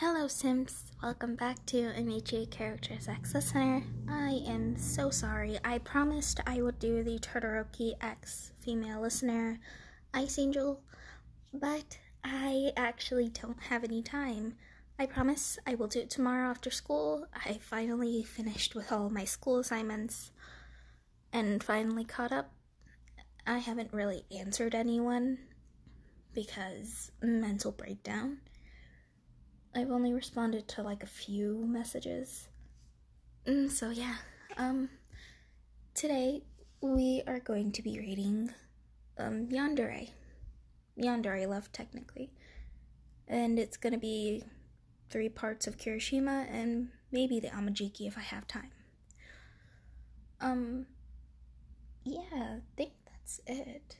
Hello, Sims. Welcome back to Amici Characters X Listener. I am so sorry. I promised I would do the Todoroki X female listener Ice Angel, but I actually don't have any time. I promise I will do it tomorrow after school. I finally finished with all my school assignments and finally caught up. I haven't really answered anyone because mental breakdown. I've only responded to like a few messages. Mm, so yeah, um today we are going to be reading um Yandere. Yandere Love technically. And it's to be three parts of Kirishima and maybe the Amajiki if I have time. Um yeah, I think that's it.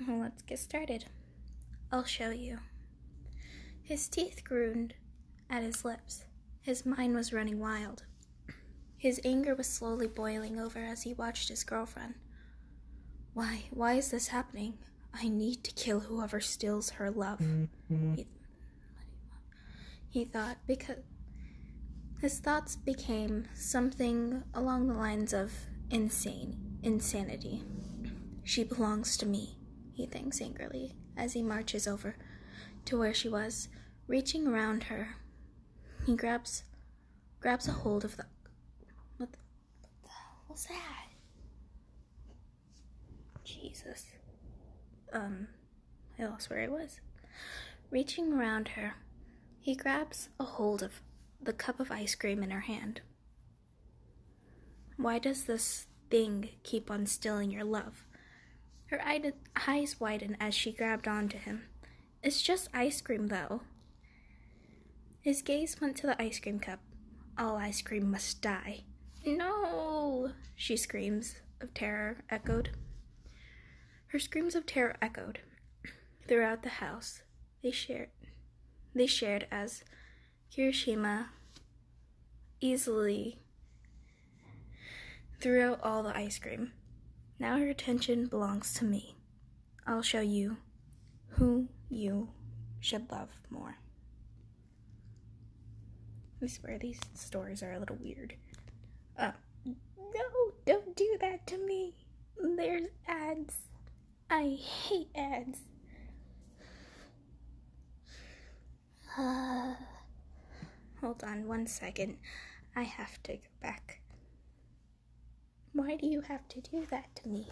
Let's get started. I'll show you. His teeth groaned at his lips. His mind was running wild. His anger was slowly boiling over as he watched his girlfriend. Why, why is this happening? I need to kill whoever steals her love. He, mm-hmm. he thought, because his thoughts became something along the lines of insane, insanity. She belongs to me, he thinks angrily as he marches over to where she was, reaching around her. He grabs grabs a hold of the what the, what the hell was that? Jesus. Um I lost where I was. Reaching around her, he grabs a hold of the cup of ice cream in her hand. Why does this thing keep on stealing your love? Her eyes widen as she grabbed onto him. It's just ice cream, though. His gaze went to the ice cream cup. All ice cream must die. No! She screams of terror echoed. Her screams of terror echoed throughout the house. They shared they shared as Kirishima easily threw out all the ice cream. Now her attention belongs to me. I'll show you who you should love more. I swear these stories are a little weird. Uh, no, don't do that to me. There's ads. I hate ads. Uh, hold on one second. I have to go back. Why do you have to do that to me?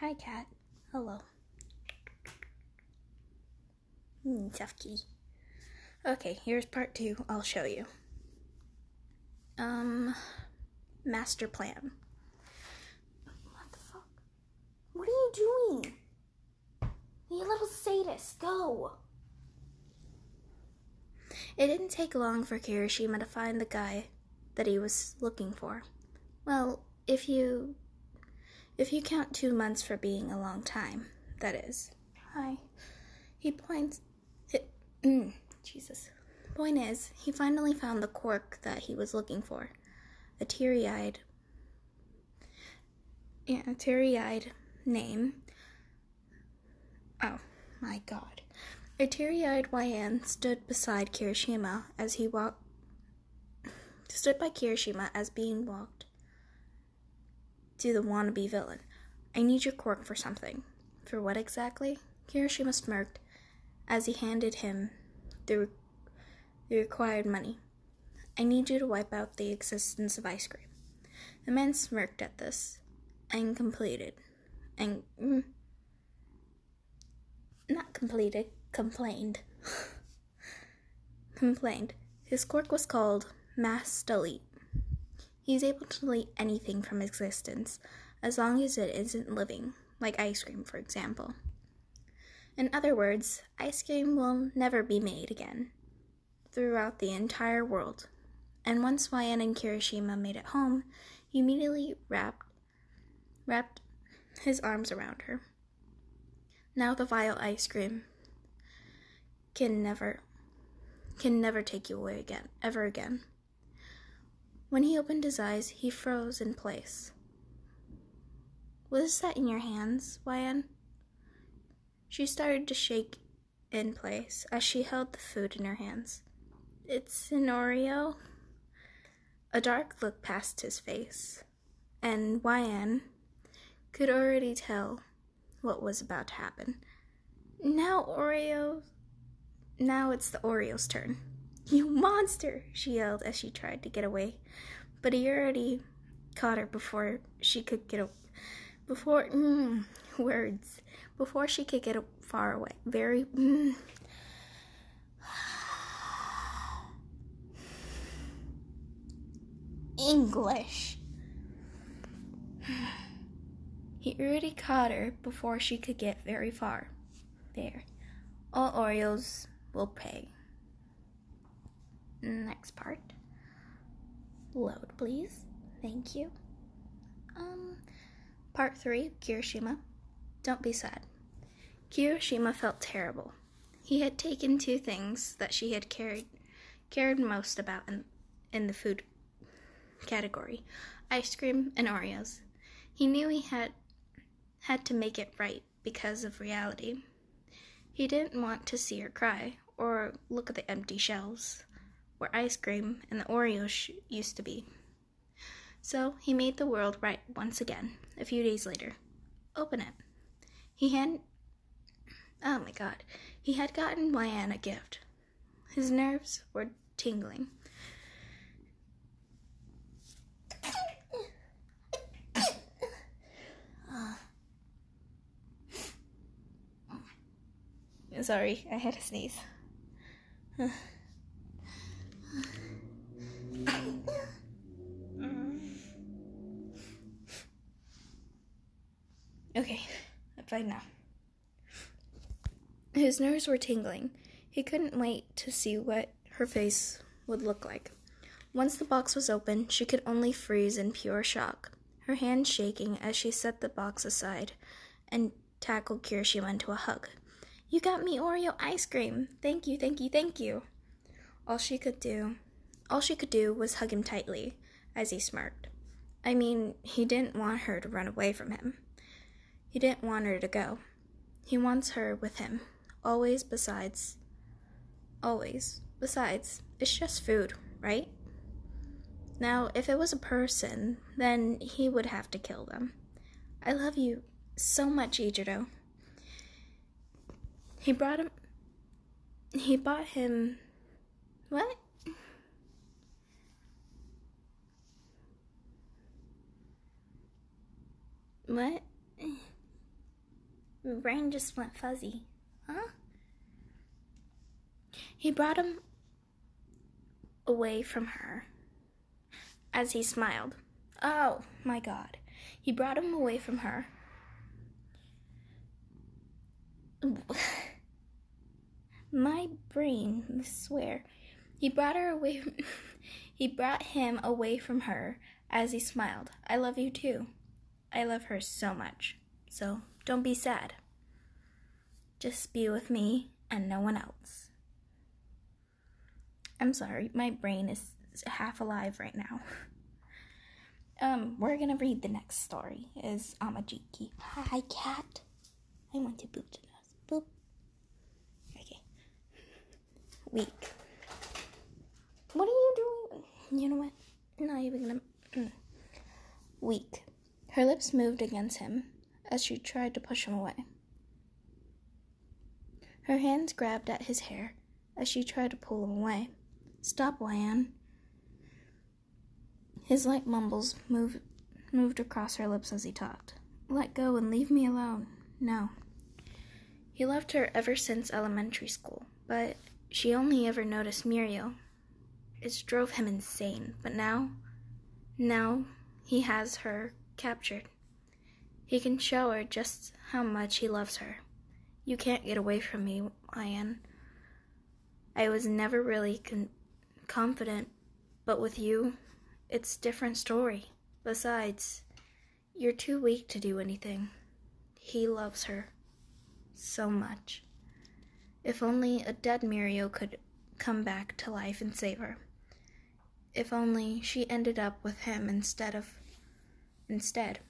Hi, cat. Hello. Mm, tough kitty. Okay, here's part two. I'll show you. Um, master plan. What the fuck? What are you doing? You little sadist, go! It didn't take long for Kirishima to find the guy that he was looking for. Well, if you if you count two months for being a long time, that is. Hi. He points. It, mm, Jesus. Point is, he finally found the quirk that he was looking for. A teary-eyed, yeah, a teary-eyed name. Oh my God. A teary-eyed YN stood beside Kirishima as he walked. Stood by Kirishima as being walked to the wannabe villain. I need your quirk for something. For what exactly? Kirishima smirked as he handed him the, the required money. I need you to wipe out the existence of ice cream. The man smirked at this and completed. And. Mm, not completed, complained. complained. His quirk was called Mass Delete. He's able to delete anything from existence, as long as it isn't living, like ice cream, for example. In other words, ice cream will never be made again throughout the entire world. And once YN and Kirishima made it home, he immediately wrapped wrapped his arms around her. Now the vile ice cream can never can never take you away again, ever again. When he opened his eyes, he froze in place. What is that in your hands, YN? She started to shake in place as she held the food in her hands. It's an Oreo. A dark look passed his face, and YN could already tell what was about to happen. Now Oreo now it's the Oreo's turn. You monster, she yelled as she tried to get away. But he already caught her before she could get a, before mm, words before she could get far away. Very mm. English. He already caught her before she could get very far. There. All Oreos will pay. Next part. Load, please. Thank you. Um, part three Kirishima. Don't be sad. Kirishima felt terrible. He had taken two things that she had cared cared most about in, in the food category ice cream and Oreos. He knew he had had to make it right because of reality. He didn't want to see her cry or look at the empty shelves where ice cream and the Oreos used to be. So he made the world right once again a few days later. Open it. He had. Oh my god. He had gotten YN a gift. His nerves were tingling. Sorry, I had to sneeze. Mm. okay, I'm fine now. His nerves were tingling. He couldn't wait to see what her face would look like. Once the box was open, she could only freeze in pure shock, her hands shaking as she set the box aside and tackled Kirishima into a hug. You got me Oreo ice cream. Thank you, thank you, thank you. All she could do, all she could do was hug him tightly as he smirked. I mean, he didn't want her to run away from him. He didn't want her to go. He wants her with him, always besides. Always. Besides, it's just food, right? Now, if it was a person, then he would have to kill them. I love you so much, Eijiro. He brought him. He bought him. What? What? My brain just went fuzzy. Huh? He brought him away from her as he smiled. Oh my god. He brought him away from her. My brain, I swear. He brought her away he brought him away from her as he smiled. I love you too. I love her so much. So don't be sad. Just be with me and no one else. I'm sorry, my brain is half alive right now. Um, we're gonna read the next story. Is Amajiki. Hi, cat. I want to boot Boop. Okay. Weak. What are you doing? You know what? not even gonna. Mm. Weak. Her lips moved against him as she tried to push him away. Her hands grabbed at his hair as she tried to pull him away. Stop, YN. His light mumbles moved, moved across her lips as he talked. Let go and leave me alone. No. He loved her ever since elementary school, but she only ever noticed Mirio. It drove him insane, but now, now he has her captured. He can show her just how much he loves her. You can't get away from me, YN. I was never really con- confident, but with you, it's different story. Besides, you're too weak to do anything. He loves her so much. If only a dead Mirio could come back to life and save her. If only she ended up with him instead of. Instead.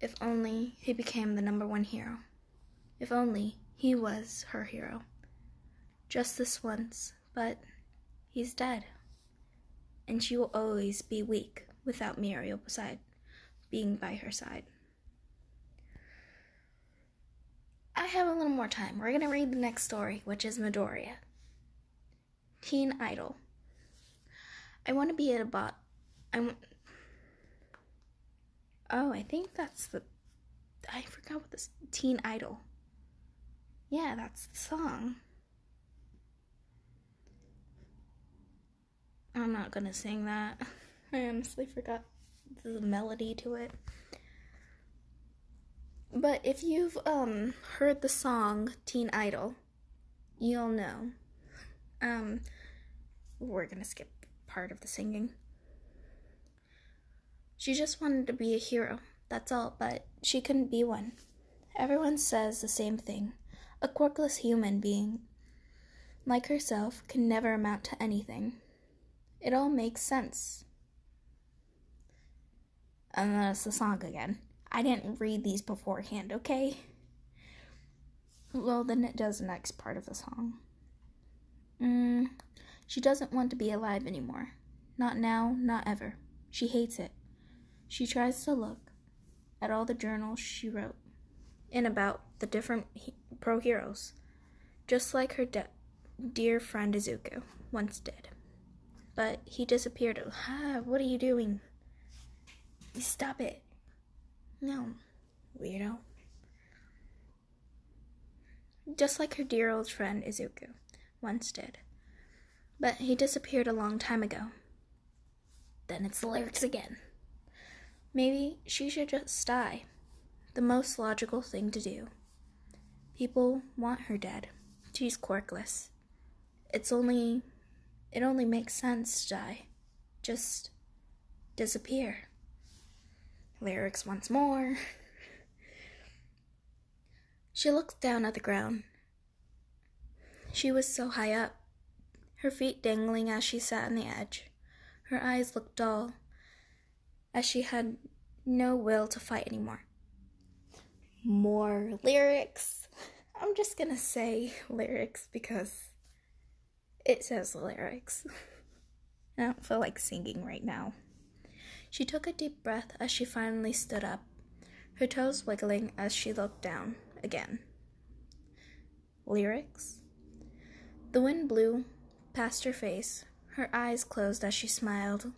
If only he became the number one hero. If only he was her hero. Just this once, but he's dead. And she will always be weak without Mirio beside being by her side. I have a little more time. We're going to read the next story, which is Midoriya. Teen Idol. I want to be at a bot. I want. Oh, I think that's the. I forgot what this. Teen Idol. Yeah, that's the song. I'm not gonna sing that. I honestly forgot the melody to it. But if you've um heard the song Teen Idol, you'll know. Um we're to skip part of the singing. She just wanted to be a hero. That's all, but she couldn't be one. Everyone says the same thing. A quirkless human being like herself can never amount to anything. It all makes sense. And then it's the song again. I didn't read these beforehand, okay? Well, then it does the next part of the song. Mm, she doesn't want to be alive anymore. Not now, not ever. She hates it. She tries to look at all the journals she wrote and about the different he- pro heroes, just like her de- dear friend Izuku once did. But he disappeared. Ah, what are you doing? Stop it. No, weirdo. Just like her dear old friend Izuku once did. But he disappeared a long time ago. Then it's the lyrics again. Maybe she should just die. The most logical thing to do. People want her dead. She's quirkless. It's only. It only makes sense to die. Just disappear lyrics once more. She looked down at the ground. She was so high up, her feet dangling as she sat on the edge. Her eyes looked dull, as she had no will to fight anymore. More lyrics. I'm just gonna say lyrics because it says lyrics. I don't feel like singing right now. She took a deep breath as she finally stood up, her toes wiggling as she looked down again. Lyrics? The wind blew past her face, her eyes closed as she smiled,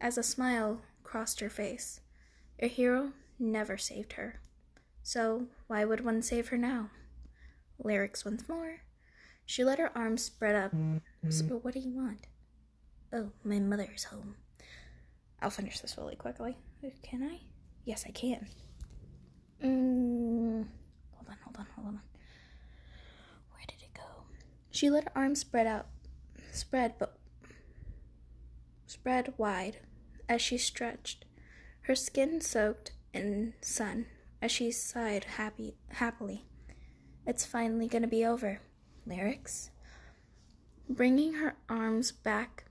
as a smile crossed her face. A hero never saved her. So why would one save her now? Lyrics once more. She let her arms spread up. Mm-hmm. So, what do you want? Oh, my mother's home. I'll finish this really quickly. Can I? Yes, I can. Mm, hold on, hold on, hold on. Where did it go? She let her arms spread out, spread but spread wide as she stretched, her skin soaked in sun as she sighed happy happily. It's finally gonna be over. Lyrics. Bringing her arms back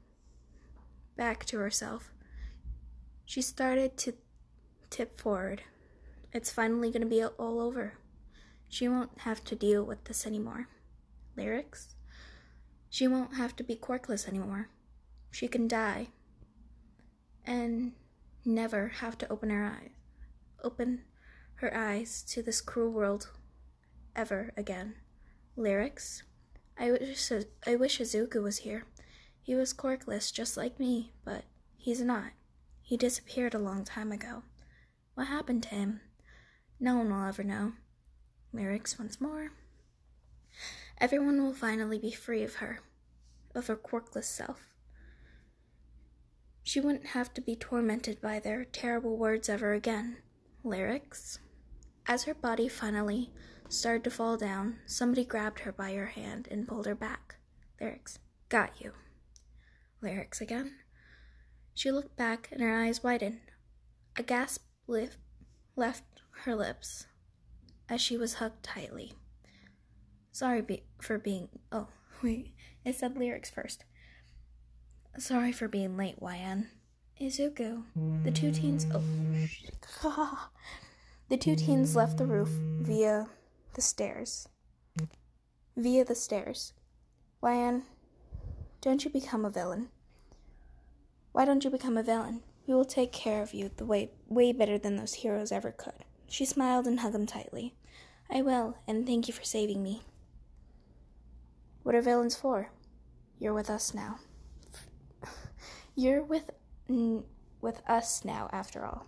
back to herself, she started to tip forward. It's finally to be all over. She won't have to deal with this anymore. Lyrics? She won't have to be quirkless anymore. She can die and never have to open her eyes open her eyes to this cruel world ever again. Lyrics? I wish I wish Izuku was here. He was quirkless just like me, but he's not. He disappeared a long time ago. What happened to him? No one will ever know. Lyrics once more. Everyone will finally be free of her, of her quirkless self. She wouldn't have to be tormented by their terrible words ever again. Lyrics. As her body finally started to fall down, somebody grabbed her by her hand and pulled her back. Lyrics. Got you. Lyrics again. She looked back and her eyes widened. A gasp left her lips as she was hugged tightly. Sorry be- for being. Oh, wait. It said lyrics first. Sorry for being late, YN. Izuku. The two teens. Oh. the two teens left the roof via the stairs. Via the stairs. Ryan, don't you become a villain. Why don't you become a villain? We will take care of you the way way better than those heroes ever could. She smiled and hugged him tightly. I will, and thank you for saving me. What are villains for? You're with us now. You're with with us now after all.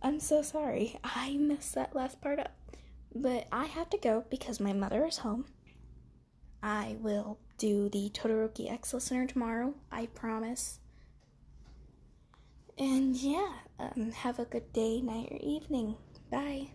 I'm so sorry. I messed that last part up. But I have to go because my mother is home. I will do the Todoroki X listener tomorrow, I promise. And yeah, um, have a good day, night, or evening. Bye.